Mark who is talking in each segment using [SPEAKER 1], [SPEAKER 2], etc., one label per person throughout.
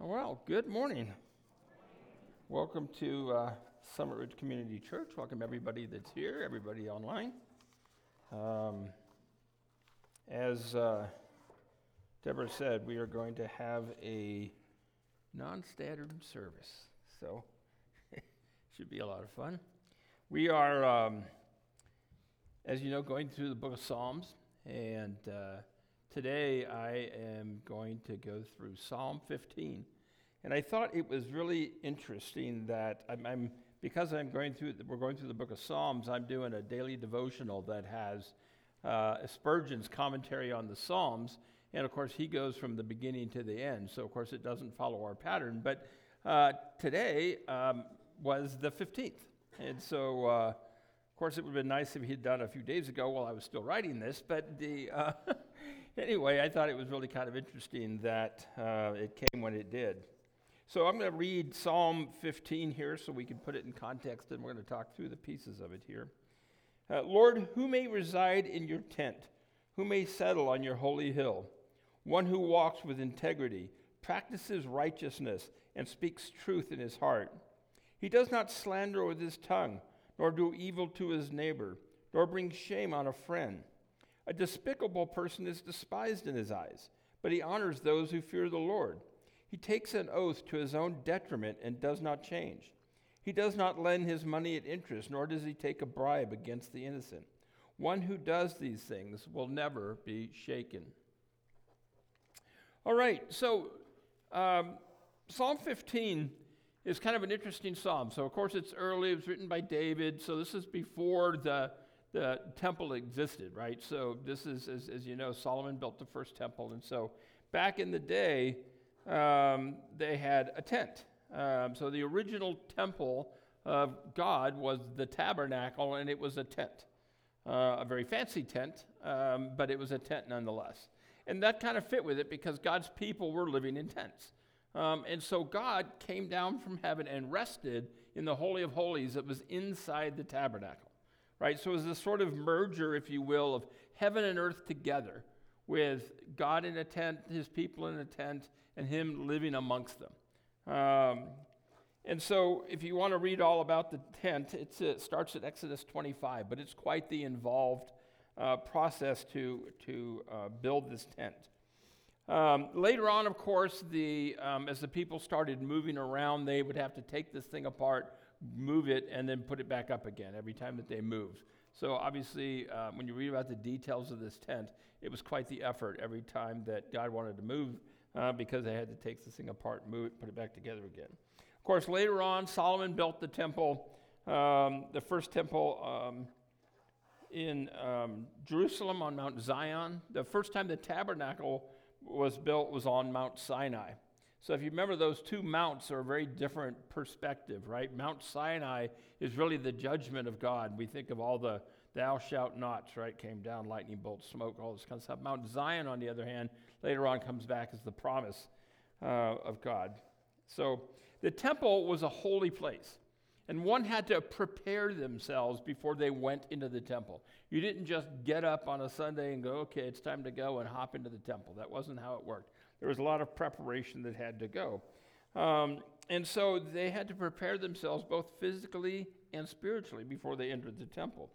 [SPEAKER 1] Well, good morning. Welcome to uh, Summit Ridge Community Church. Welcome everybody that's here, everybody online. Um, as uh, Deborah said, we are going to have a non standard service, so should be a lot of fun. We are, um, as you know, going through the book of Psalms, and uh, today I am going to go through Psalm 15. And I thought it was really interesting that I'm, I'm because I'm going through, we're going through the book of Psalms, I'm doing a daily devotional that has uh, Spurgeon's commentary on the Psalms. And of course, he goes from the beginning to the end. So, of course, it doesn't follow our pattern. But uh, today um, was the 15th. And so, uh, of course, it would have been nice if he'd done a few days ago while I was still writing this. But the, uh, anyway, I thought it was really kind of interesting that uh, it came when it did. So I'm going to read Psalm 15 here so we can put it in context, and we're going to talk through the pieces of it here. Uh, Lord, who may reside in your tent? Who may settle on your holy hill? One who walks with integrity, practices righteousness, and speaks truth in his heart. He does not slander with his tongue, nor do evil to his neighbor, nor bring shame on a friend. A despicable person is despised in his eyes, but he honors those who fear the Lord. He takes an oath to his own detriment and does not change. He does not lend his money at interest, nor does he take a bribe against the innocent. One who does these things will never be shaken. All right, so um, Psalm 15 is kind of an interesting psalm. So, of course, it's early, it was written by David, so this is before the, the temple existed, right? So, this is, as, as you know, Solomon built the first temple, and so back in the day, um, they had a tent. Um, so the original temple of God was the tabernacle, and it was a tent. Uh, a very fancy tent, um, but it was a tent nonetheless. And that kind of fit with it because God's people were living in tents. Um, and so God came down from heaven and rested in the Holy of Holies that was inside the tabernacle. Right? So it was this sort of merger, if you will, of heaven and earth together with God in a tent, his people in a tent, and him living amongst them. Um, and so, if you want to read all about the tent, it starts at Exodus 25, but it's quite the involved uh, process to, to uh, build this tent. Um, later on, of course, the, um, as the people started moving around, they would have to take this thing apart, move it, and then put it back up again every time that they moved. So, obviously, uh, when you read about the details of this tent, it was quite the effort every time that God wanted to move uh, because they had to take this thing apart, move it, put it back together again. Of course, later on, Solomon built the temple, um, the first temple um, in um, Jerusalem on Mount Zion. The first time the tabernacle was built was on Mount Sinai. So if you remember, those two mounts are a very different perspective, right? Mount Sinai is really the judgment of God. We think of all the thou shalt nots, right? Came down, lightning bolt, smoke, all this kind of stuff. Mount Zion, on the other hand, later on comes back as the promise uh, of God. So the temple was a holy place. And one had to prepare themselves before they went into the temple. You didn't just get up on a Sunday and go, okay, it's time to go and hop into the temple. That wasn't how it worked. There was a lot of preparation that had to go. Um, and so they had to prepare themselves both physically and spiritually before they entered the temple.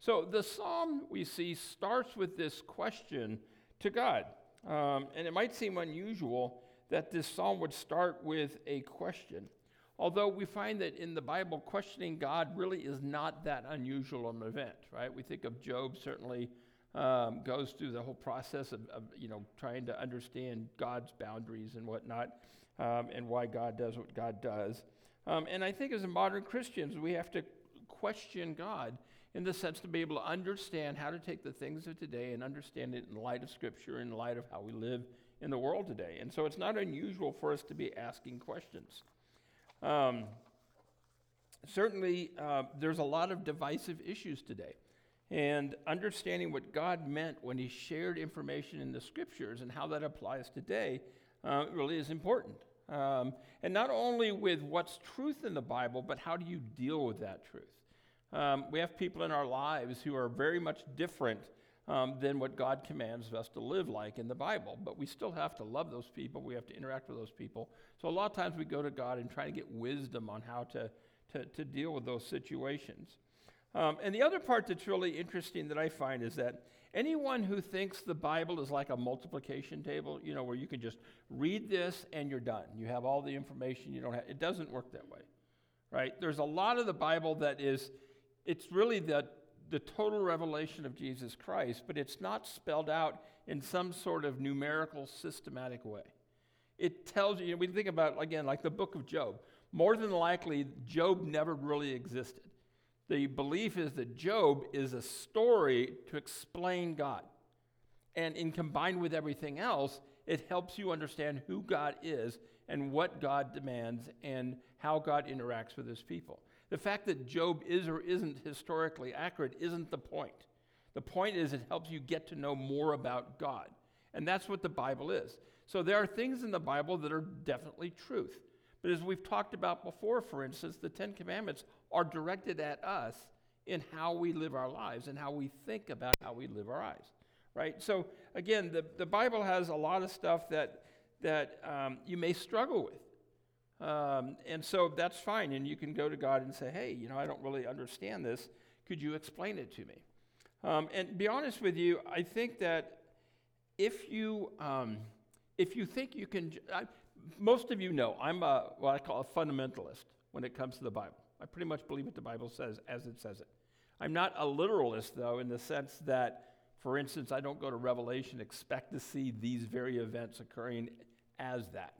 [SPEAKER 1] So the psalm we see starts with this question to God. Um, and it might seem unusual that this psalm would start with a question. Although we find that in the Bible, questioning God really is not that unusual an event, right? We think of Job certainly um, goes through the whole process of, of, you know, trying to understand God's boundaries and whatnot, um, and why God does what God does. Um, and I think as modern Christians, we have to question God in the sense to be able to understand how to take the things of today and understand it in light of Scripture, in light of how we live in the world today. And so it's not unusual for us to be asking questions. Um, certainly, uh, there's a lot of divisive issues today. And understanding what God meant when He shared information in the Scriptures and how that applies today uh, really is important. Um, and not only with what's truth in the Bible, but how do you deal with that truth? Um, we have people in our lives who are very much different um, than what God commands us to live like in the Bible. But we still have to love those people. We have to interact with those people. So a lot of times we go to God and try to get wisdom on how to, to, to deal with those situations. Um, and the other part that's really interesting that I find is that anyone who thinks the Bible is like a multiplication table, you know, where you can just read this and you're done. You have all the information. You don't have, it doesn't work that way, right? There's a lot of the Bible that is, it's really the the total revelation of Jesus Christ, but it's not spelled out in some sort of numerical, systematic way. It tells you, you know, we think about, again, like the book of Job. More than likely, Job never really existed. The belief is that Job is a story to explain God. And in combined with everything else, it helps you understand who God is and what God demands and how God interacts with his people. The fact that Job is or isn't historically accurate isn't the point. The point is, it helps you get to know more about God. And that's what the Bible is. So there are things in the Bible that are definitely truth. But as we've talked about before, for instance, the Ten Commandments are directed at us in how we live our lives and how we think about how we live our lives. Right? So again, the, the Bible has a lot of stuff that, that um, you may struggle with. Um, and so that's fine. And you can go to God and say, hey, you know, I don't really understand this. Could you explain it to me? Um, and be honest with you, I think that if you, um, if you think you can, I, most of you know I'm a, what I call a fundamentalist when it comes to the Bible. I pretty much believe what the Bible says as it says it. I'm not a literalist, though, in the sense that, for instance, I don't go to Revelation expect to see these very events occurring as that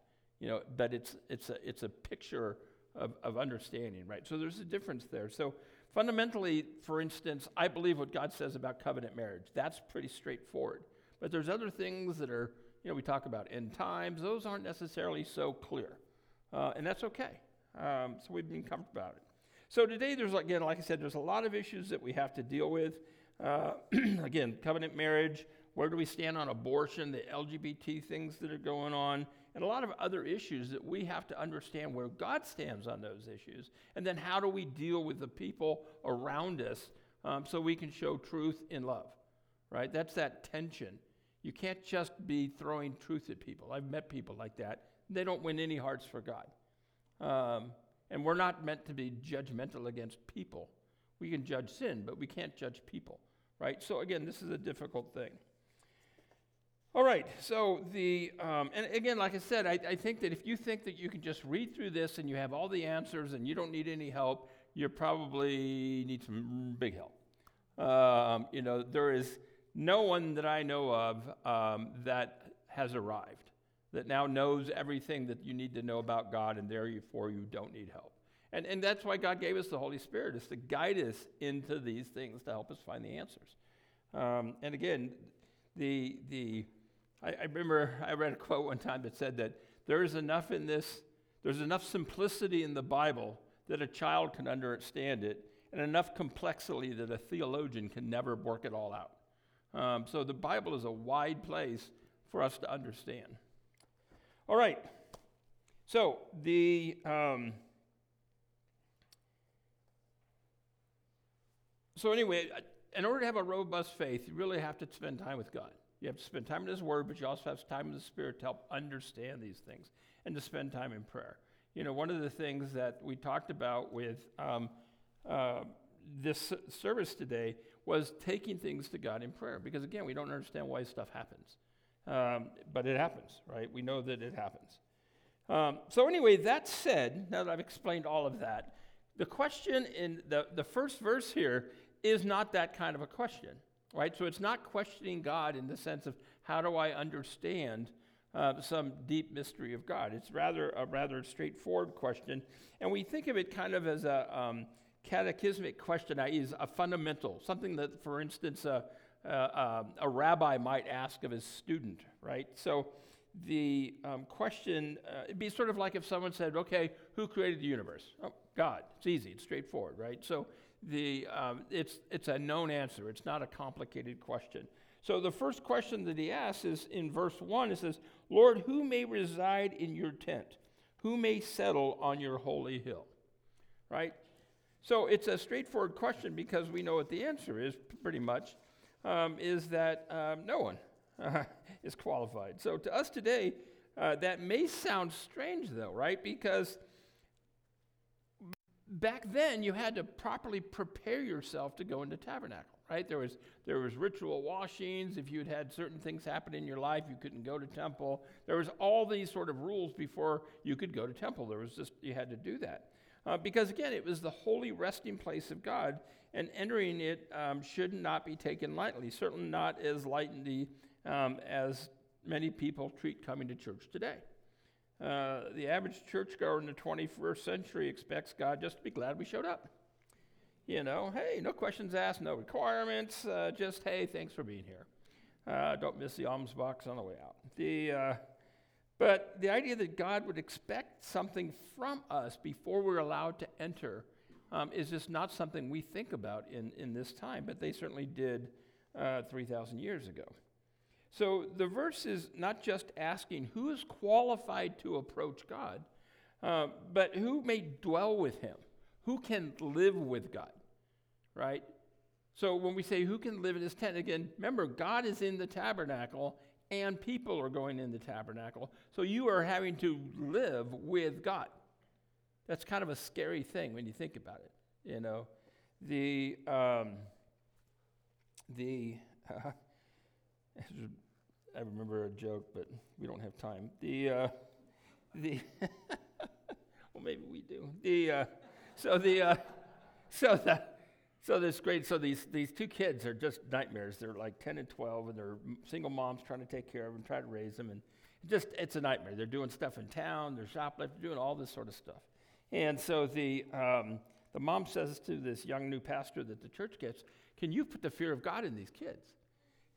[SPEAKER 1] you know, but it's, it's, a, it's a picture of, of understanding, right? So there's a difference there. So fundamentally, for instance, I believe what God says about covenant marriage. That's pretty straightforward. But there's other things that are, you know, we talk about end times. Those aren't necessarily so clear. Uh, and that's okay. Um, so we've been comfortable about it. So today, there's, again, like I said, there's a lot of issues that we have to deal with. Uh, again, covenant marriage, where do we stand on abortion, the LGBT things that are going on, and a lot of other issues that we have to understand where God stands on those issues. And then how do we deal with the people around us um, so we can show truth in love, right? That's that tension. You can't just be throwing truth at people. I've met people like that. They don't win any hearts for God. Um, and we're not meant to be judgmental against people. We can judge sin, but we can't judge people, right? So, again, this is a difficult thing. All right, so the, um, and again, like I said, I, I, think that if you think that you can just read through this and you have all the answers and you don't need any help, you probably need some big help. Um, you know, there is no one that I know of um, that has arrived, that now knows everything that you need to know about God, and therefore you don't need help. And, and that's why God gave us the Holy Spirit, is to guide us into these things to help us find the answers. Um, and again, the, the I, I remember I read a quote one time that said that there is enough in this, there's enough simplicity in the Bible that a child can understand it, and enough complexity that a theologian can never work it all out. Um, so the Bible is a wide place for us to understand. All right. So the um, so anyway, in order to have a robust faith, you really have to spend time with God. You have to spend time in His Word, but you also have time in the Spirit to help understand these things and to spend time in prayer. You know, one of the things that we talked about with um, uh, this service today was taking things to God in prayer. Because again, we don't understand why stuff happens. Um, but it happens, right? We know that it happens. Um, so, anyway, that said, now that I've explained all of that, the question in the, the first verse here is not that kind of a question right? So it's not questioning God in the sense of how do I understand uh, some deep mystery of God. It's rather a rather straightforward question, and we think of it kind of as a um, catechismic question, i.e., a fundamental, something that, for instance, a, a, a, rabbi might ask of his student, right? So the um, question, uh, it'd be sort of like if someone said, okay, who created the universe? Oh, God. It's easy, it's straightforward, right? So the, um, it's, it's a known answer. It's not a complicated question. So the first question that he asks is in verse 1 it says, Lord, who may reside in your tent? Who may settle on your holy hill? Right? So it's a straightforward question because we know what the answer is pretty much. Um, is that um, no one uh, is qualified. So to us today, uh, that may sound strange, though, right? Because back then you had to properly prepare yourself to go into tabernacle, right? There was there was ritual washings. If you had had certain things happen in your life, you couldn't go to temple. There was all these sort of rules before you could go to temple. There was just you had to do that. Uh, because again, it was the holy resting place of God, and entering it um, should not be taken lightly. Certainly not as lightly um, as many people treat coming to church today. Uh, the average churchgoer in the 21st century expects God just to be glad we showed up. You know, hey, no questions asked, no requirements, uh, just hey, thanks for being here. Uh, don't miss the alms box on the way out. The, uh, but the idea that God would expect something from us before we're allowed to enter um, is just not something we think about in, in this time, but they certainly did uh, 3,000 years ago. So the verse is not just asking who is qualified to approach God, uh, but who may dwell with him, who can live with God, right? So when we say who can live in his tent, again, remember, God is in the tabernacle and people are going in the tabernacle. So you are having to live with God. That's kind of a scary thing when you think about it. You know, the, um, the, uh, I remember a joke, but we don't have time. The, uh, the, well, maybe we do. The, uh, so the, uh, so the, so this great. So these these two kids are just nightmares. They're like 10 and 12, and they're single moms trying to take care of them, trying to raise them, and just it's a nightmare. They're doing stuff in town. They're shoplifting, doing all this sort of stuff. And so the um, the mom says to this young new pastor that the church gets, "Can you put the fear of God in these kids?"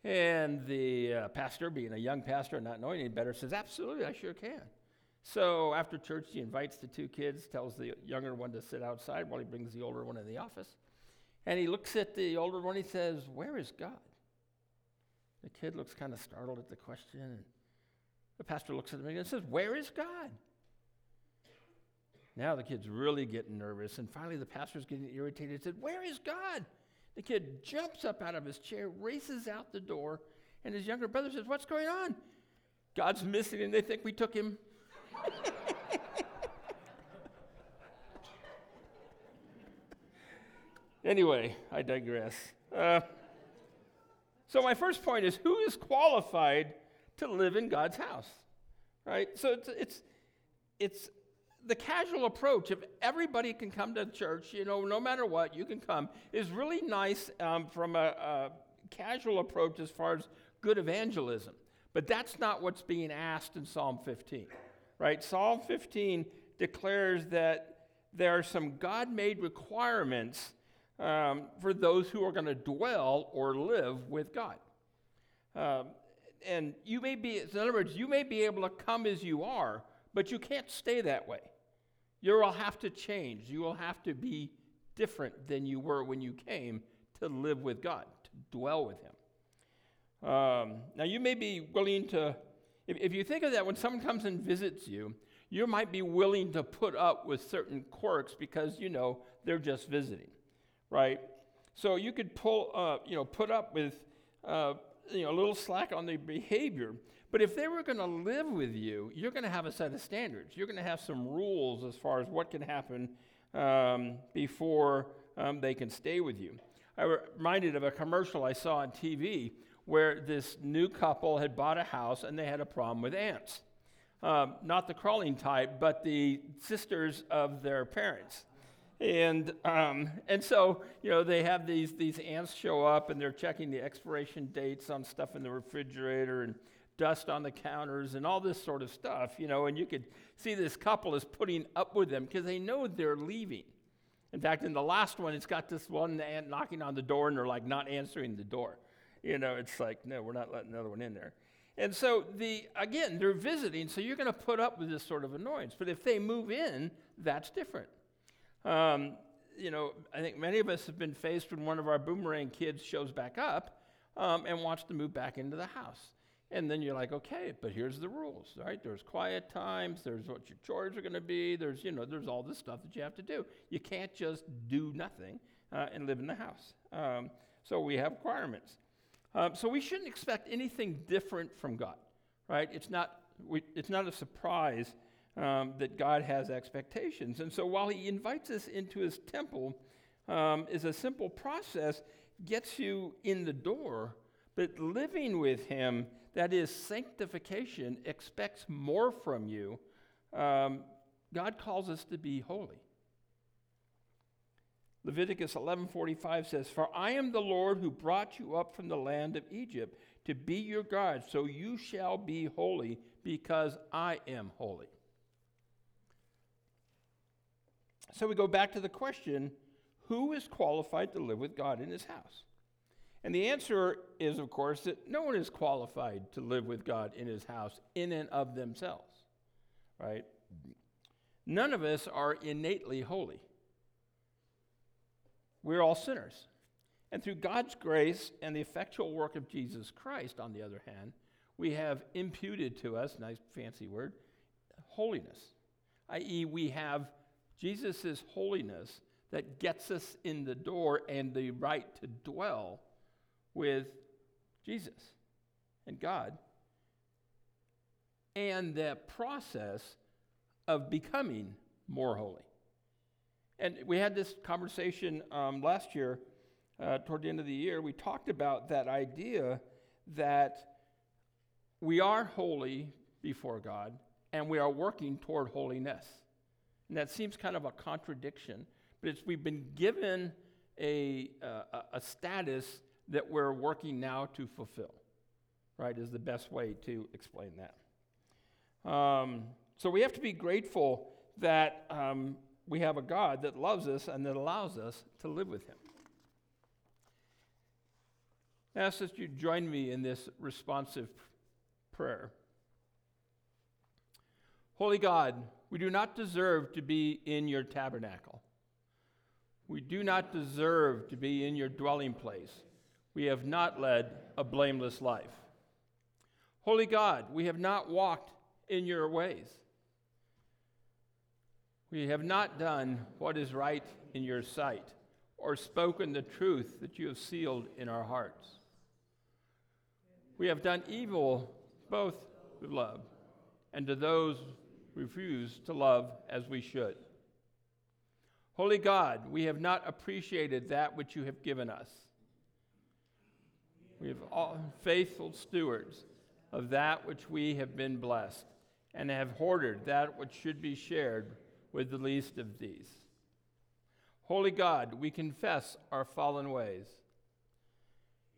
[SPEAKER 1] And the uh, pastor, being a young pastor and not knowing any better, says, Absolutely, I sure can. So after church, he invites the two kids, tells the younger one to sit outside while he brings the older one in the office. And he looks at the older one, he says, Where is God? The kid looks kind of startled at the question. And the pastor looks at him and says, Where is God? Now the kid's really getting nervous. And finally, the pastor's getting irritated and said, Where is God? The kid jumps up out of his chair, races out the door, and his younger brother says, What's going on? God's missing, and they think we took him. anyway, I digress. Uh, so, my first point is who is qualified to live in God's house? Right? So, it's, it's, it's the casual approach of everybody can come to church, you know, no matter what, you can come, is really nice um, from a, a casual approach as far as good evangelism. But that's not what's being asked in Psalm 15, right? Psalm 15 declares that there are some God made requirements um, for those who are going to dwell or live with God. Um, and you may be, in other words, you may be able to come as you are, but you can't stay that way. You will have to change. You will have to be different than you were when you came to live with God, to dwell with Him. Um, now, you may be willing to, if, if you think of that, when someone comes and visits you, you might be willing to put up with certain quirks because you know they're just visiting, right? So you could pull, uh, you know, put up with, uh, you know, a little slack on the behavior. But if they were going to live with you, you're going to have a set of standards. You're going to have some rules as far as what can happen um, before um, they can stay with you. I was reminded of a commercial I saw on TV where this new couple had bought a house and they had a problem with ants. Um, not the crawling type, but the sisters of their parents. And, um, and so, you know, they have these, these ants show up and they're checking the expiration dates on stuff in the refrigerator and dust on the counters and all this sort of stuff, you know, and you could see this couple is putting up with them because they know they're leaving. In fact, in the last one, it's got this one ant knocking on the door and they're like not answering the door. You know, it's like, no, we're not letting another one in there. And so the again, they're visiting, so you're going to put up with this sort of annoyance. But if they move in, that's different. Um, you know, I think many of us have been faced when one of our boomerang kids shows back up um, and wants to move back into the house. And then you're like, okay, but here's the rules, right? There's quiet times, there's what your chores are going to be, there's, you know, there's all this stuff that you have to do. You can't just do nothing uh, and live in the house. Um, so we have requirements. Um, so we shouldn't expect anything different from God, right? It's not, we, it's not a surprise um, that God has expectations. And so while He invites us into His temple, um, is a simple process, gets you in the door, but living with Him, that is sanctification, expects more from you. Um, God calls us to be holy. Leviticus 11:45 says, "For I am the Lord who brought you up from the land of Egypt to be your God, so you shall be holy because I am holy." So we go back to the question, who is qualified to live with God in his house? And the answer is of course that no one is qualified to live with God in his house in and of themselves. Right? None of us are innately holy. We're all sinners. And through God's grace and the effectual work of Jesus Christ, on the other hand, we have imputed to us, nice fancy word, holiness. I.e., we have Jesus' holiness that gets us in the door and the right to dwell with Jesus and God. And the process of becoming more holy. And we had this conversation um, last year, uh, toward the end of the year. We talked about that idea that we are holy before God and we are working toward holiness. And that seems kind of a contradiction, but it's, we've been given a, uh, a status that we're working now to fulfill, right, is the best way to explain that. Um, so we have to be grateful that um, we have a God that loves us and that allows us to live with Him. I ask that you join me in this responsive prayer. Holy God, we do not deserve to be in your tabernacle. We do not deserve to be in your dwelling place. We have not led a blameless life. Holy God, we have not walked in your ways. We have not done what is right in your sight or spoken the truth that you have sealed in our hearts. We have done evil both to love and to those refuse to love as we should. Holy God, we have not appreciated that which you have given us. We have all faithful stewards of that which we have been blessed and have hoarded that which should be shared with the least of these. Holy God, we confess our fallen ways.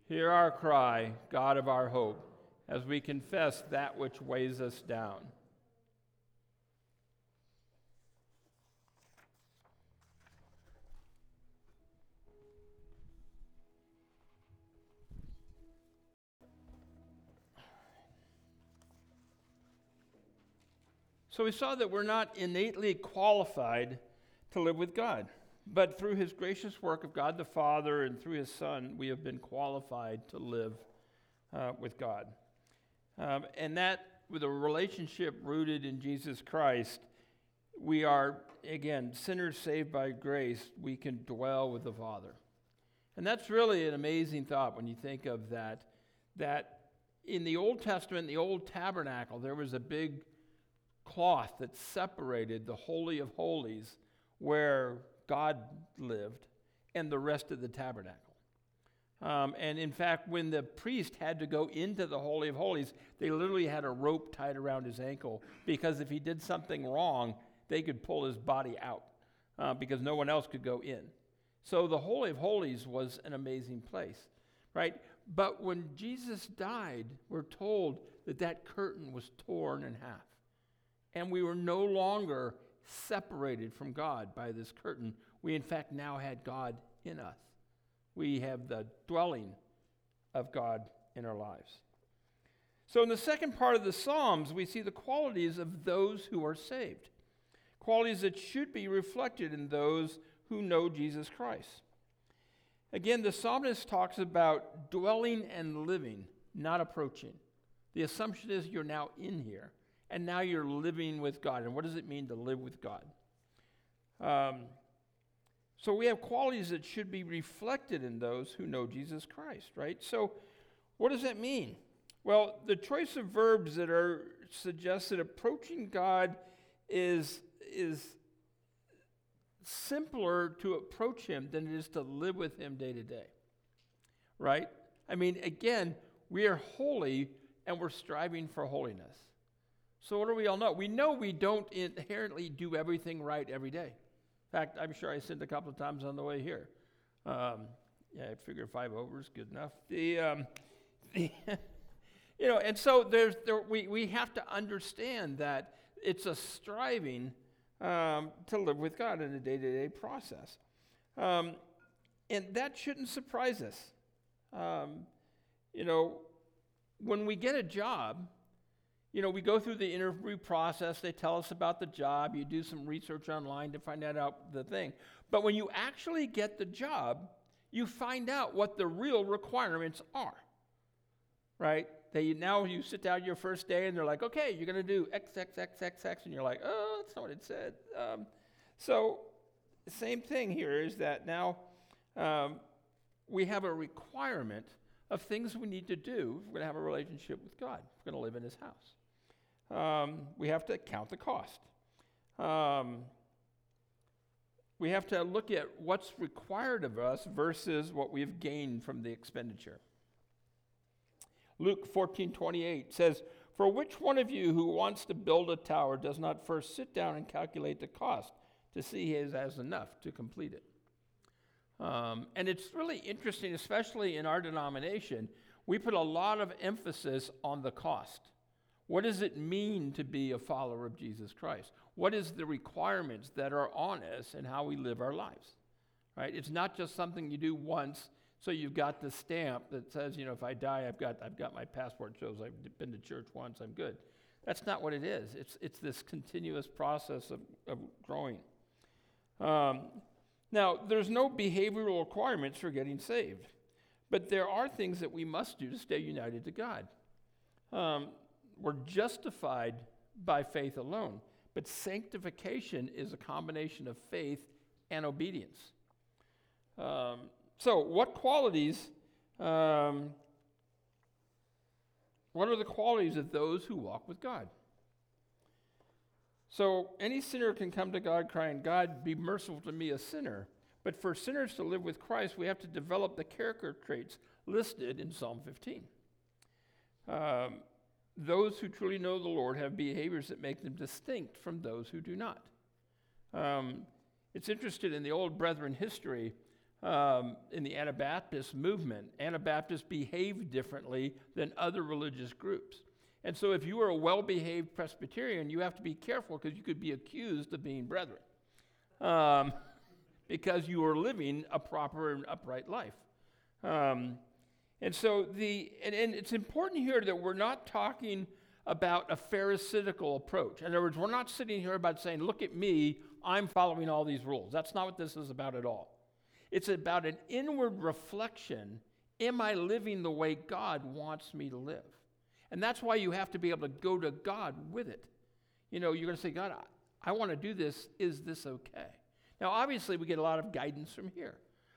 [SPEAKER 1] Hear our cry, God of our hope, as we confess that which weighs us down. So we saw that we're not innately qualified to live with God, but through his gracious work of God the Father and through his Son, we have been qualified to live uh, with God. Um, and that, with a relationship rooted in Jesus Christ, we are, again, sinners saved by grace, we can dwell with the Father. And that's really an amazing thought when you think of that. That in the Old Testament, the old tabernacle, there was a big cloth that separated the Holy of Holies where God lived and the rest of the tabernacle. Um, and in fact, when the priest had to go into the Holy of Holies, they literally had a rope tied around his ankle because if he did something wrong, they could pull his body out uh, because no one else could go in. So the Holy of Holies was an amazing place, right? But when Jesus died, we're told that that curtain was torn in half and we were no longer separated from God by this curtain. We, in fact, now had God in us. We have the dwelling of God in our lives. So, in the second part of the Psalms, we see the qualities of those who are saved, qualities that should be reflected in those who know Jesus Christ. Again, the psalmist talks about dwelling and living, not approaching. The assumption is you're now in here and now you're living with God. And what does it mean to live with God? Um, so we have qualities that should be reflected in those who know Jesus Christ, right? So What does that mean? Well, the choice of verbs that are suggested approaching God is, is simpler to approach Him than it is to live with Him day to day. Right? I mean, again, we are holy and we're striving for holiness. So, what do we all know? We know we don't inherently do everything right every day. In fact, I'm sure I sinned a couple of times on the way here. Um, yeah, I figure five over is good enough. The, um, the you know, and so there's, there, we, we have to understand that it's a striving um, to live with God in a day to day process. Um, and that shouldn't surprise us. Um, you know, when we get a job, you know, we go through the interview process, they tell us about the job, you do some research online to find out the thing. But when you actually get the job, you find out what the real requirements are. Right? They now you sit down your first day and they're like, okay, you're going to do X, X, X, X, X, and you're like, oh, that's not what it said. Um, so, same thing here is that now um, we have a requirement of things we need to do if we're going to have a relationship with God, if we're going to live in His house. Um, we have to count the cost. Um, we have to look at what's required of us versus what we've gained from the expenditure. Luke 14 28 says, For which one of you who wants to build a tower does not first sit down and calculate the cost to see he has enough to complete it? Um, and it's really interesting, especially in our denomination, we put a lot of emphasis on the cost. What does it mean to be a follower of Jesus Christ? What is the requirements that are on us and how we live our lives? Right? It's not just something you do once, so you've got the stamp that says, you know, if I die, I've got, I've got my passport shows I've been to church once, I'm good. That's not what it is. It's, it's this continuous process of, of growing. Um, now, there's no behavioral requirements for getting saved, but there are things that we must do to stay united to God. Um, we're justified by faith alone, but sanctification is a combination of faith and obedience. Um, so, what qualities? Um, what are the qualities of those who walk with God? So, any sinner can come to God crying, God, be merciful to me, a sinner. But for sinners to live with Christ, we have to develop the character traits listed in Psalm 15. Um, those who truly know the Lord have behaviors that make them distinct from those who do not. Um, it's interesting in the old brethren history, um, in the Anabaptist movement, Anabaptists behaved differently than other religious groups. And so, if you are a well behaved Presbyterian, you have to be careful because you could be accused of being brethren um, because you are living a proper and upright life. Um, and so the and, and it's important here that we're not talking about a pharisaical approach. In other words, we're not sitting here about saying, look at me, I'm following all these rules. That's not what this is about at all. It's about an inward reflection. Am I living the way God wants me to live? And that's why you have to be able to go to God with it. You know, you're going to say, God, I, I want to do this. Is this okay? Now, obviously, we get a lot of guidance from here.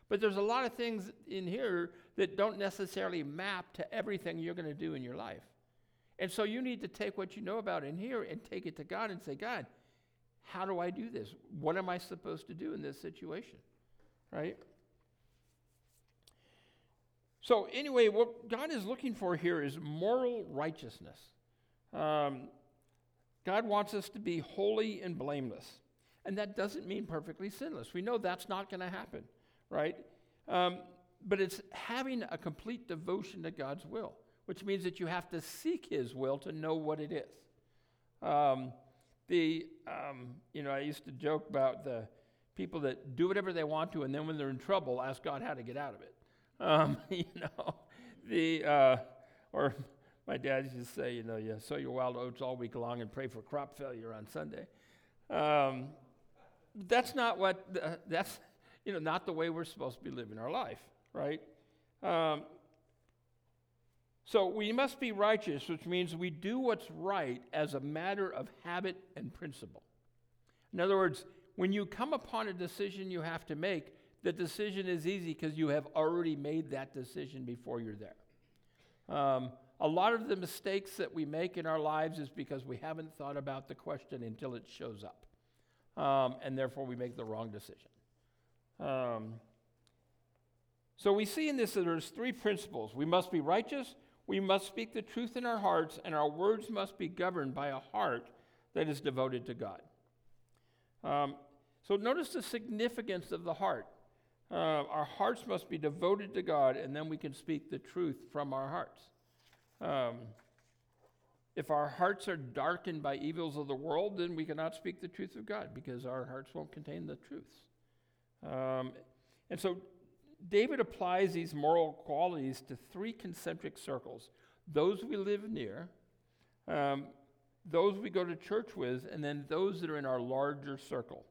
[SPEAKER 1] But there's a lot of things in here that don't necessarily map to everything you're going to do in your life. And so you need to take what you know about in here and take it to God and say, God, how do I do this? What am I supposed to do in this situation? Right? So, anyway, what God is looking for here is moral righteousness. Um, God wants us to be holy and blameless. And that doesn't mean perfectly sinless. We know that's not going to happen right? Um, but it's having a complete devotion to God's will, which means that you have to seek His will to know what it is. Um, the, um, you know, I used to joke about the people that do whatever they want to, and then when they're in trouble, ask God how to get out of it. Um, you know, the, uh, or my dad used to say, you know, you sow your wild oats all week long and pray for crop failure on Sunday. Um, that's not what, uh, that's, you know, not the way we're supposed to be living our life, right? Um, so we must be righteous, which means we do what's right as a matter of habit and principle. In other words, when you come upon a decision you have to make, the decision is easy because you have already made that decision before you're there. Um, a lot of the mistakes that we make in our lives is because we haven't thought about the question until it shows up. Um, and therefore, we make the wrong decision. Um, so we see in this that there's three principles. We must be righteous, we must speak the truth in our hearts, and our words must be governed by a heart that is devoted to God. Um, so notice the significance of the heart. Uh, our hearts must be devoted to God, and then we can speak the truth from our hearts. Um, if our hearts are darkened by evils of the world, then we cannot speak the truth of God because our hearts won't contain the truths. Um, and so David applies these moral qualities to three concentric circles those we live near, um, those we go to church with, and then those that are in our larger circle.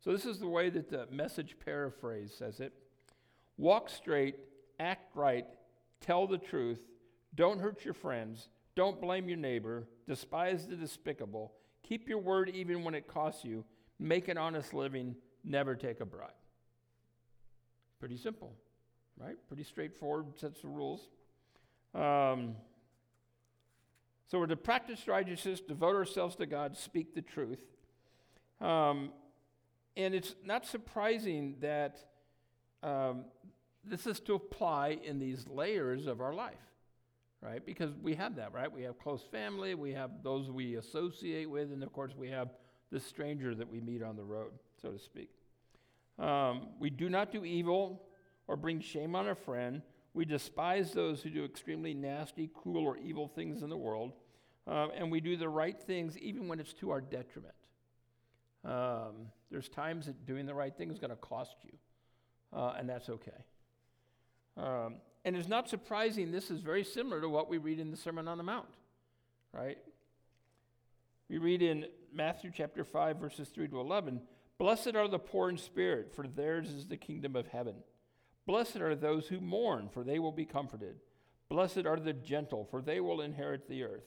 [SPEAKER 1] So, this is the way that the message paraphrase says it Walk straight, act right, tell the truth, don't hurt your friends, don't blame your neighbor, despise the despicable, keep your word even when it costs you, make an honest living, never take a bribe. Pretty simple, right? Pretty straightforward sets of rules. Um, so we're to practice righteousness, devote ourselves to God, speak the truth. Um, and it's not surprising that um, this is to apply in these layers of our life, right? Because we have that, right? We have close family, we have those we associate with, and of course, we have the stranger that we meet on the road, so to speak. Um, we do not do evil or bring shame on a friend. We despise those who do extremely nasty, cruel, or evil things in the world. Um, and we do the right things even when it's to our detriment. Um, there's times that doing the right thing is going to cost you, uh, and that's okay. Um, and it's not surprising, this is very similar to what we read in the Sermon on the Mount, right? We read in Matthew chapter 5, verses 3 to 11 Blessed are the poor in spirit, for theirs is the kingdom of heaven. Blessed are those who mourn, for they will be comforted. Blessed are the gentle, for they will inherit the earth.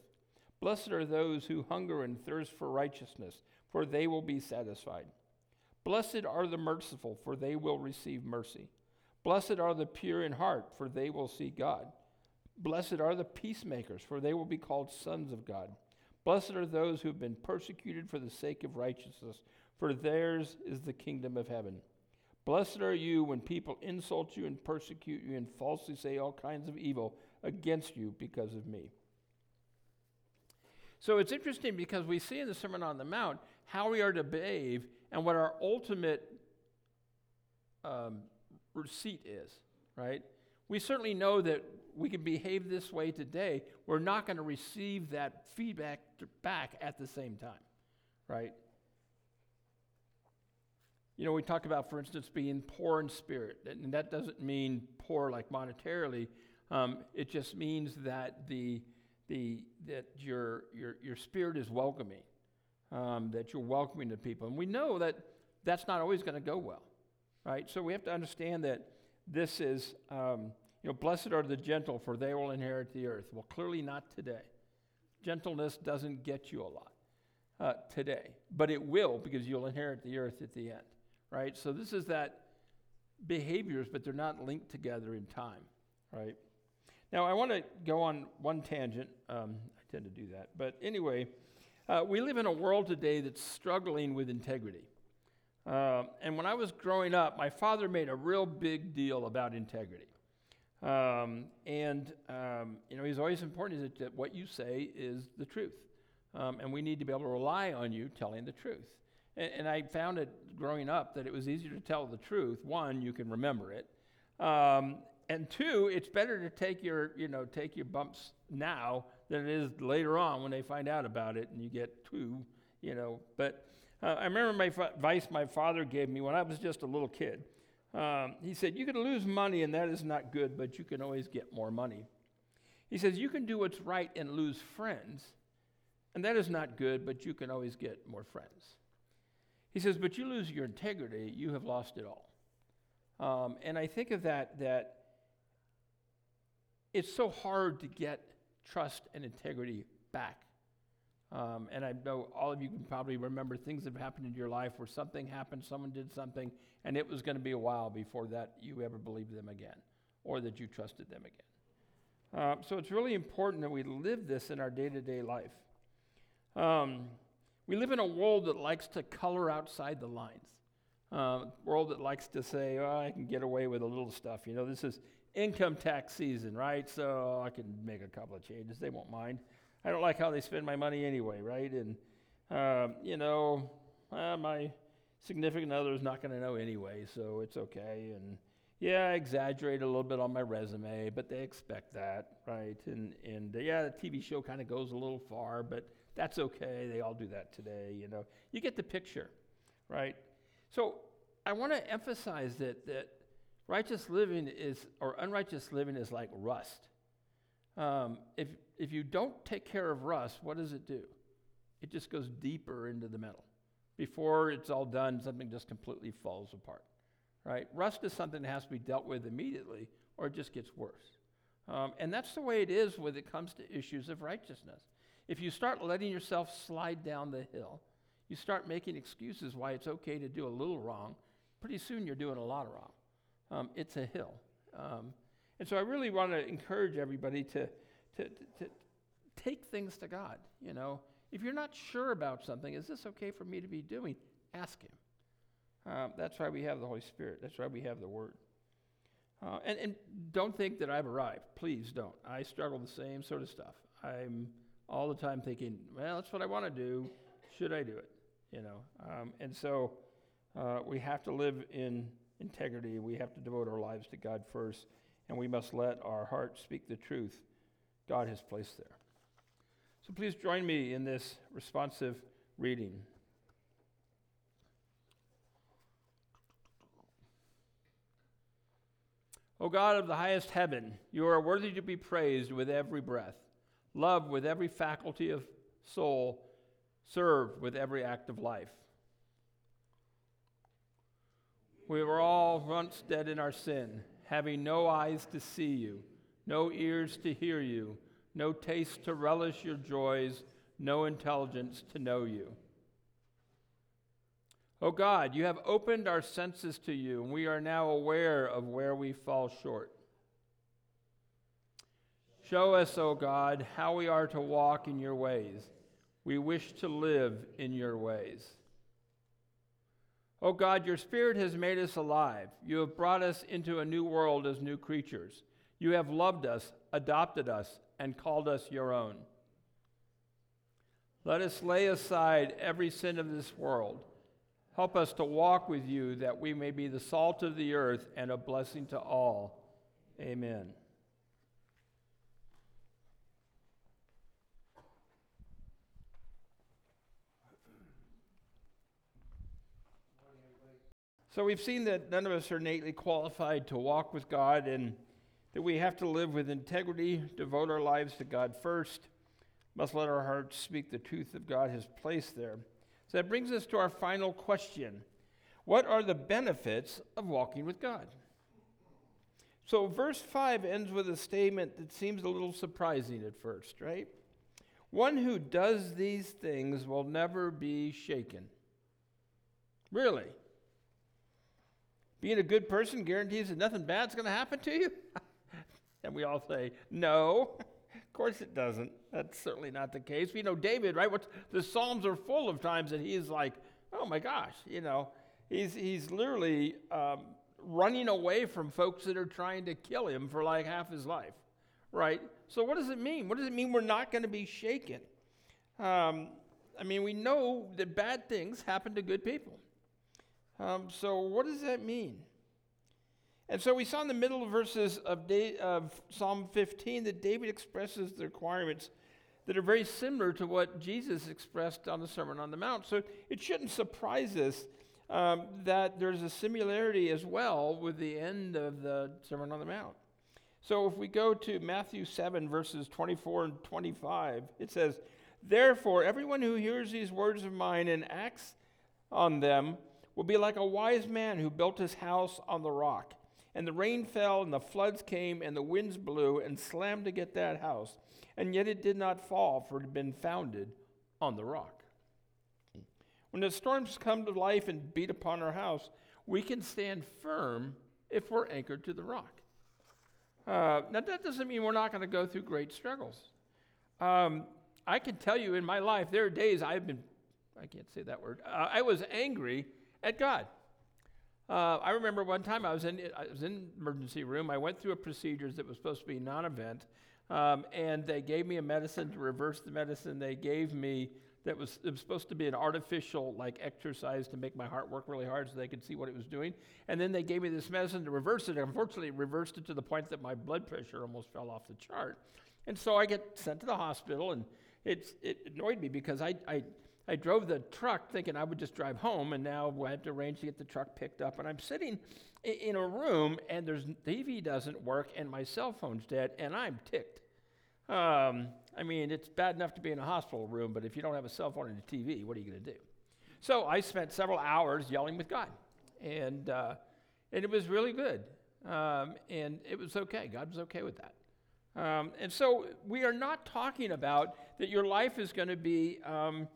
[SPEAKER 1] Blessed are those who hunger and thirst for righteousness, for they will be satisfied. Blessed are the merciful, for they will receive mercy. Blessed are the pure in heart, for they will see God. Blessed are the peacemakers, for they will be called sons of God. Blessed are those who have been persecuted for the sake of righteousness, for theirs is the kingdom of heaven. Blessed are you when people insult you and persecute you and falsely say all kinds of evil against you because of me. So it's interesting because we see in the Sermon on the Mount how we are to behave and what our ultimate um, receipt is, right? We certainly know that we can behave this way today. We're not going to receive that feedback back at the same time, right? You know, we talk about, for instance, being poor in spirit, and that doesn't mean poor like monetarily. Um, it just means that the the that your your your spirit is welcoming, um, that you're welcoming to people, and we know that that's not always going to go well, right? So we have to understand that this is, um, you know, blessed are the gentle, for they will inherit the earth. Well, clearly not today. Gentleness doesn't get you a lot uh, today, but it will because you'll inherit the earth at the end right? So this is that behaviors, but they're not linked together in time, right? Now, I want to go on one tangent. Um, I tend to do that. But anyway, uh, we live in a world today that's struggling with integrity. Uh, and when I was growing up, my father made a real big deal about integrity. Um, and, um, you know, he's always important that, that what you say is the truth. Um, and we need to be able to rely on you telling the truth. And, and, I found it growing up that it was easier to tell the truth. One, you can remember it. Um, and two, it's better to take your, you know, take your bumps now than it is later on when they find out about it and you get two, you know. But uh, I remember my fa- advice my father gave me when I was just a little kid. Um, he said, You can lose money and that is not good, but you can always get more money. He says, You can do what's right and lose friends, and that is not good, but you can always get more friends. He says, but you lose your integrity, you have lost it all. Um, and I think of that, that it's so hard to get trust and integrity back. Um, and I know all of you can probably remember things that have happened in your life where something happened, someone did something, and it was going to be a while before that you ever believed them again or that you trusted them again. Uh, so it's really important that we live this in our day to day life. Um, we live in a world that likes to color outside the lines. Uh, world that likes to say, oh, I can get away with a little stuff. You know, this is income tax season, right? So I can make a couple of changes. They won't mind. I don't like how they spend my money anyway, right? And, uh, you know, uh, my significant other is not going to know anyway, so it's okay. And yeah, I exaggerate a little bit on my resume, but they expect that, right? And, and uh, yeah, the TV show kind of goes a little far, but that's okay. They all do that today, you know. You get the picture, right? So I want to emphasize that, that righteous living is, or unrighteous living is like rust. Um, if, if you don't take care of rust, what does it do? It just goes deeper into the metal. Before it's all done, something just completely falls apart, right? Rust is something that has to be dealt with immediately, or it just gets worse. Um, and that's the way it is when it comes to issues of righteousness. If you start letting yourself slide down the hill, you start making excuses why it's okay to do a little wrong, pretty soon you're doing a lot of wrong. Um, it's a hill. Um, and so I really want to encourage everybody to, to, to, take things to God. You know, if you're not sure about something, is this okay for me to be doing? Ask Him. Um, that's why we have the Holy Spirit. That's why we have the Word. Uh, and, and don't think that I've arrived. Please don't. I struggle the same sort of stuff. I'm all the time thinking, well, that's what I want to do. Should I do it? You know, um, and so uh, we have to live in integrity. We have to devote our lives to God first, and we must let our heart speak the truth God has placed there. So please join me in this responsive reading. O God of the highest heaven, you are worthy to be praised with every breath love with every faculty of soul, serve with every act of life. We were all once dead in our sin, having no eyes to see you, no ears to hear you, no taste to relish your joys, no intelligence to know you. O oh God, you have opened our senses to you, and we are now aware of where we fall short. Show us, O God, how we are to walk in your ways. We wish to live in your ways. O God, your Spirit has made us alive. You have brought us into a new world as new creatures. You have loved us, adopted us, and called us your own. Let us lay aside every sin of this world. Help us to walk with you that we may be the salt of the earth and a blessing to all. Amen. So we've seen that none of us are innately qualified to walk with God and that we have to live with integrity, devote our lives to God first, must let our hearts speak the truth that God has placed there. So that brings us to our final question What are the benefits of walking with God? So, verse 5 ends with a statement that seems a little surprising at first, right? One who does these things will never be shaken. Really? Being a good person guarantees that nothing bad's going to happen to you? and we all say, no. of course it doesn't. That's certainly not the case. We know David, right? What's, the Psalms are full of times that he's like, oh my gosh, you know, he's, he's literally um, running away from folks that are trying to kill him for like half his life, right? So what does it mean? What does it mean we're not going to be shaken? Um, I mean, we know that bad things happen to good people. Um, so, what does that mean? And so we saw in the middle verses of, da- of Psalm 15 that David expresses the requirements that are very similar to what Jesus expressed on the Sermon on the Mount. So it shouldn't surprise us um, that there's a similarity as well with the end of the Sermon on the Mount. So if we go to Matthew 7, verses 24 and 25, it says, Therefore, everyone who hears these words of mine and acts on them will be like a wise man who built his house on the rock. And the rain fell, and the floods came, and the winds blew and slammed to get that house. And yet it did not fall, for it had been founded on the rock. When the storms come to life and beat upon our house, we can stand firm if we're anchored to the rock. Uh, now, that doesn't mean we're not going to go through great struggles. Um, I can tell you in my life, there are days I've been, I can't say that word, uh, I was angry at God. Uh, I remember one time I was in I was in emergency room. I went through a procedure that was supposed to be non-event, um, and they gave me a medicine to reverse the medicine they gave me that was, it was supposed to be an artificial like exercise to make my heart work really hard so they could see what it was doing. And then they gave me this medicine to reverse it. Unfortunately, it reversed it to the point that my blood pressure almost fell off the chart. And so I get sent to the hospital, and it's, it annoyed me because I, I I drove the truck thinking I would just drive home, and now I have to arrange to get the truck picked up. And I'm sitting in a room, and there's TV doesn't work, and my cell phone's dead, and I'm ticked. Um, I mean, it's bad enough to be in a hospital room, but if you don't have a cell phone and a TV, what are you going to do? So I spent several hours yelling with God, and uh, and it was really good, um, and it was okay. God was okay with that. Um, and so we are not talking about that your life is going to be um,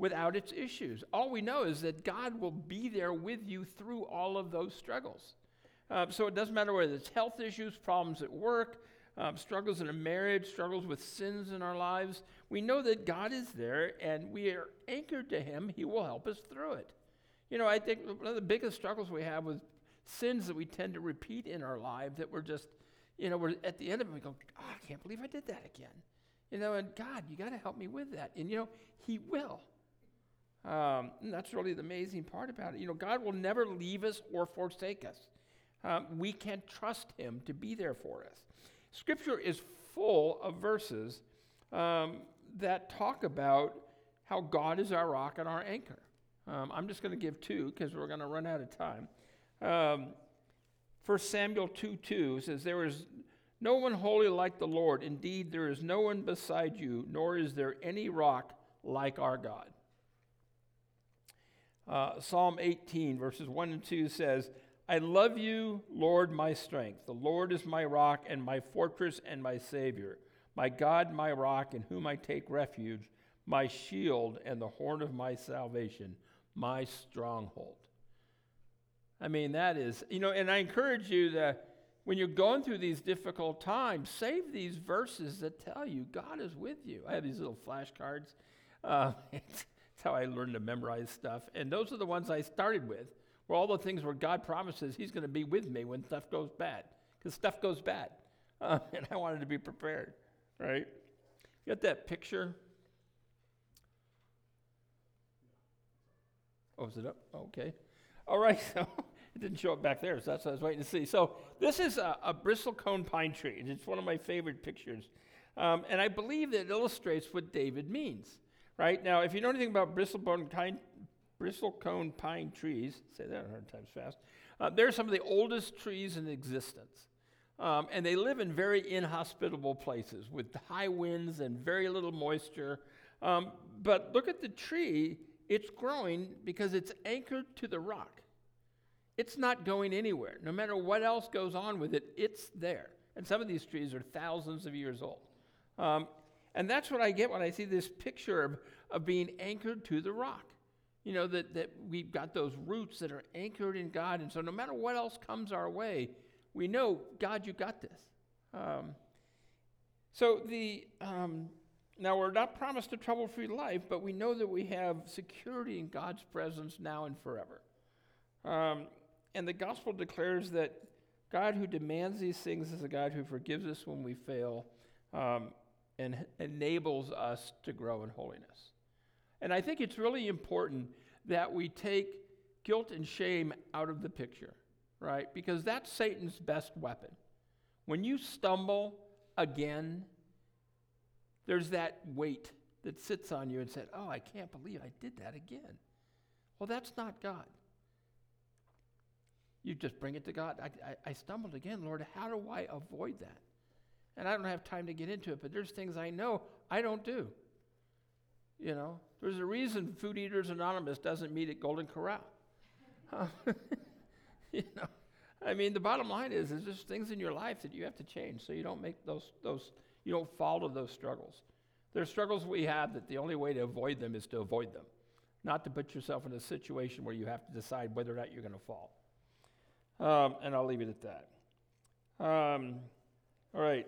[SPEAKER 1] without its issues. All we know is that God will be there with you through all of those struggles. Uh, so it doesn't matter whether it's health issues, problems at work, um, struggles in a marriage, struggles with sins in our lives. We know that God is there and we are anchored to Him. He will help us through it. You know, I think one of the biggest struggles we have with sins that we tend to repeat in our lives that we're just, you know, we're at the end of it, we go, oh, I can't believe I did that again. You know, and God, you got to help me with that. And, you know, He will. Um, that's really the amazing part about it. You know, God will never leave us or forsake us. Um, we can trust Him to be there for us. Scripture is full of verses um, that talk about how God is our rock and our anchor. Um, I'm just going to give two because we're going to run out of time. Um, 1 Samuel 2 2 says, There is no one holy like the Lord. Indeed, there is no one beside you, nor is there any rock like our God. Uh, Psalm 18, verses 1 and 2 says, I love you, Lord, my strength. The Lord is my rock and my fortress and my Savior, my God, my rock, in whom I take refuge, my shield and the horn of my salvation, my stronghold. I mean, that is, you know, and I encourage you that when you're going through these difficult times, save these verses that tell you God is with you. I have these little flashcards. Uh, That's how I learned to memorize stuff. And those are the ones I started with, where all the things where God promises He's going to be with me when stuff goes bad, because stuff goes bad. Uh, and I wanted to be prepared, right? You got that picture? Oh, is it up? okay. All right, so it didn't show up back there, so that's what I was waiting to see. So this is a, a bristlecone pine tree, and it's one of my favorite pictures. Um, and I believe that it illustrates what David means right? Now, if you know anything about bristlecone pine, bristlecone pine trees, say that a hundred times fast, uh, they're some of the oldest trees in existence. Um, and they live in very inhospitable places with high winds and very little moisture. Um, but look at the tree, it's growing because it's anchored to the rock. It's not going anywhere. No matter what else goes on with it, it's there. And some of these trees are thousands of years old. Um, and that's what I get when I see this picture of, of being anchored to the rock. You know, that, that we've got those roots that are anchored in God. And so no matter what else comes our way, we know, God, you got this. Um, so the um, now we're not promised a trouble-free life, but we know that we have security in God's presence now and forever. Um, and the gospel declares that God who demands these things is a God who forgives us when we fail. Um, and enables us to grow in holiness. And I think it's really important that we take guilt and shame out of the picture, right? Because that's Satan's best weapon. When you stumble again, there's that weight that sits on you and said, "Oh, I can't believe I did that again." Well, that's not God. You just bring it to God. I, I, I stumbled again, Lord. How do I avoid that? And I don't have time to get into it, but there's things I know I don't do. You know, there's a reason Food Eaters Anonymous doesn't meet at Golden Corral. you know, I mean, the bottom line is, there's just things in your life that you have to change so you don't make those, those you don't fall to those struggles. There's struggles we have that the only way to avoid them is to avoid them, not to put yourself in a situation where you have to decide whether or not you're going to fall. Um, and I'll leave it at that. Um, All right.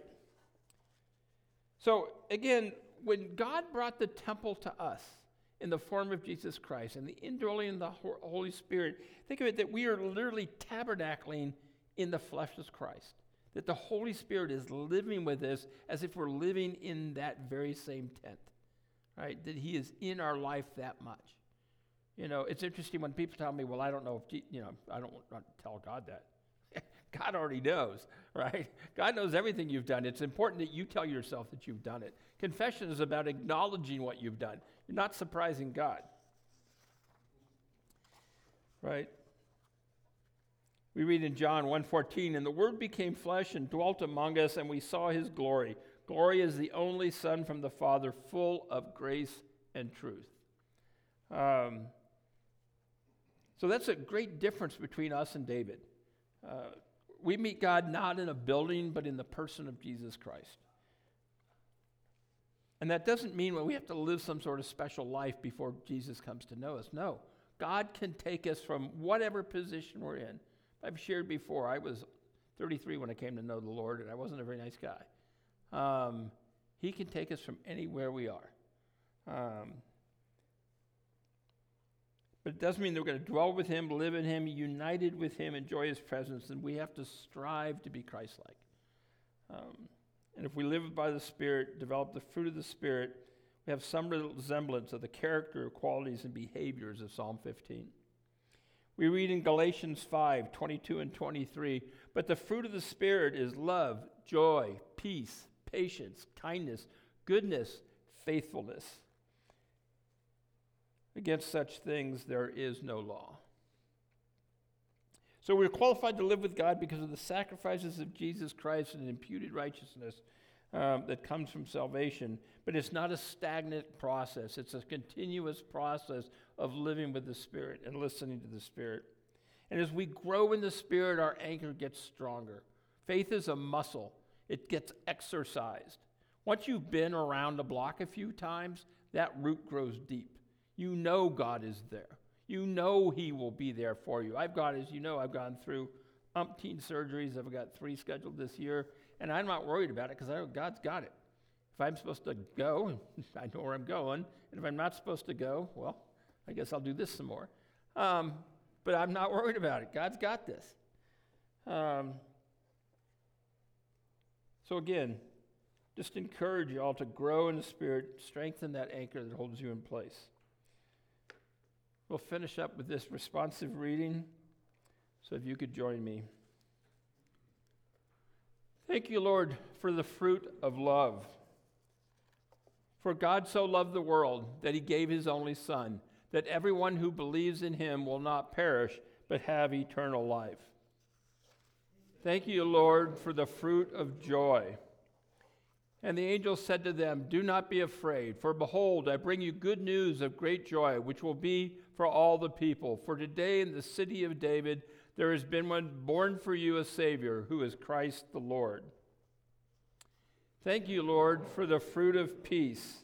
[SPEAKER 1] So, again, when God brought the temple to us in the form of Jesus Christ and the indwelling of the Holy Spirit, think of it that we are literally tabernacling in the flesh of Christ. That the Holy Spirit is living with us as if we're living in that very same tent, right? That He is in our life that much. You know, it's interesting when people tell me, well, I don't know if, you know, I don't tell God that. God already knows, right? God knows everything you've done. It's important that you tell yourself that you've done it. Confession is about acknowledging what you've done. You're not surprising God. Right? We read in John 1:14, and the word became flesh and dwelt among us, and we saw his glory. Glory is the only Son from the Father, full of grace and truth. Um, so that's a great difference between us and David. Uh, we meet God not in a building, but in the person of Jesus Christ. And that doesn't mean well, we have to live some sort of special life before Jesus comes to know us. No. God can take us from whatever position we're in. I've shared before, I was 33 when I came to know the Lord, and I wasn't a very nice guy. Um, he can take us from anywhere we are. Um, but it doesn't mean that we're going to dwell with Him, live in Him, united with Him, enjoy His presence, and we have to strive to be Christ like. Um, and if we live by the Spirit, develop the fruit of the Spirit, we have some resemblance of the character, qualities, and behaviors of Psalm 15. We read in Galatians 5 22 and 23, but the fruit of the Spirit is love, joy, peace, patience, kindness, goodness, faithfulness. Against such things there is no law. So we're qualified to live with God because of the sacrifices of Jesus Christ and imputed righteousness um, that comes from salvation. But it's not a stagnant process, it's a continuous process of living with the Spirit and listening to the Spirit. And as we grow in the Spirit, our anchor gets stronger. Faith is a muscle, it gets exercised. Once you've been around the block a few times, that root grows deep. You know God is there. You know He will be there for you. I've got, as you know, I've gone through umpteen surgeries. I've got three scheduled this year, and I'm not worried about it because God's got it. If I'm supposed to go, I know where I'm going. And if I'm not supposed to go, well, I guess I'll do this some more. Um, but I'm not worried about it. God's got this. Um, so, again, just encourage you all to grow in the Spirit, strengthen that anchor that holds you in place. We'll finish up with this responsive reading. So if you could join me. Thank you, Lord, for the fruit of love. For God so loved the world that he gave his only Son, that everyone who believes in him will not perish, but have eternal life. Thank you, Lord, for the fruit of joy. And the angel said to them, Do not be afraid, for behold, I bring you good news of great joy, which will be for all the people. For today in the city of David there has been one born for you a Savior, who is Christ the Lord. Thank you, Lord, for the fruit of peace.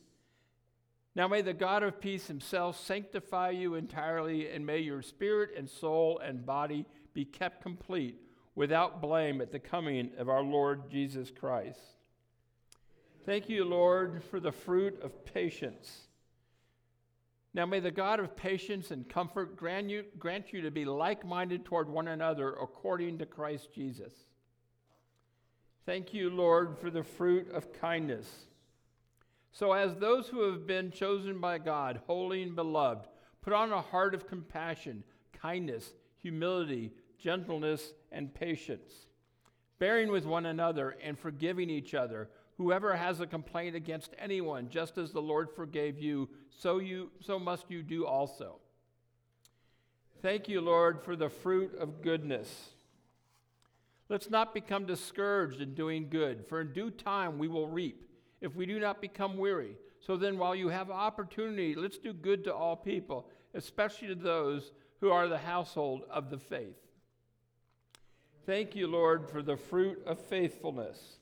[SPEAKER 1] Now may the God of peace himself sanctify you entirely, and may your spirit and soul and body be kept complete without blame at the coming of our Lord Jesus Christ. Thank you, Lord, for the fruit of patience. Now may the God of patience and comfort grant you, grant you to be like minded toward one another according to Christ Jesus. Thank you, Lord, for the fruit of kindness. So, as those who have been chosen by God, holy and beloved, put on a heart of compassion, kindness, humility, gentleness, and patience, bearing with one another and forgiving each other. Whoever has a complaint against anyone, just as the Lord forgave you, so, you, so must you do also. Thank you, Lord, for the fruit of goodness. Let's not become discouraged in doing good, for in due time we will reap if we do not become weary. So then, while you have opportunity, let's do good to all people, especially to those who are the household of the faith. Thank you, Lord, for the fruit of faithfulness.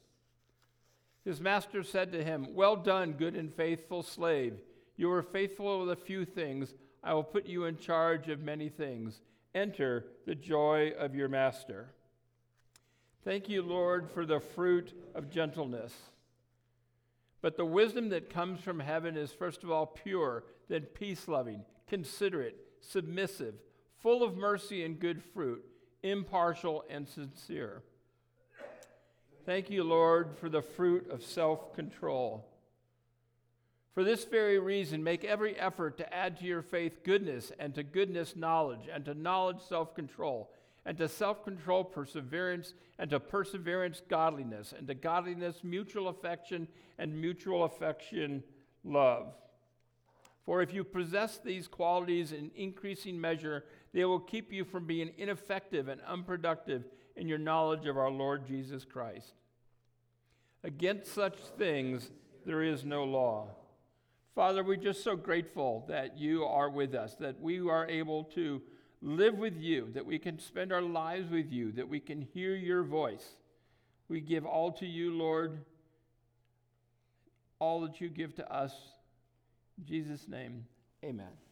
[SPEAKER 1] His master said to him, Well done, good and faithful slave. You are faithful with a few things. I will put you in charge of many things. Enter the joy of your master. Thank you, Lord, for the fruit of gentleness. But the wisdom that comes from heaven is first of all pure, then peace loving, considerate, submissive, full of mercy and good fruit, impartial and sincere. Thank you, Lord, for the fruit of self control. For this very reason, make every effort to add to your faith goodness, and to goodness, knowledge, and to knowledge, self control, and to self control, perseverance, and to perseverance, godliness, and to godliness, mutual affection, and mutual affection, love. For if you possess these qualities in increasing measure, they will keep you from being ineffective and unproductive in your knowledge of our Lord Jesus Christ. Against such things there is no law. Father, we're just so grateful that you are with us, that we are able to live with you, that we can spend our lives with you, that we can hear your voice. We give all to you, Lord, all that you give to us. In Jesus' name, amen.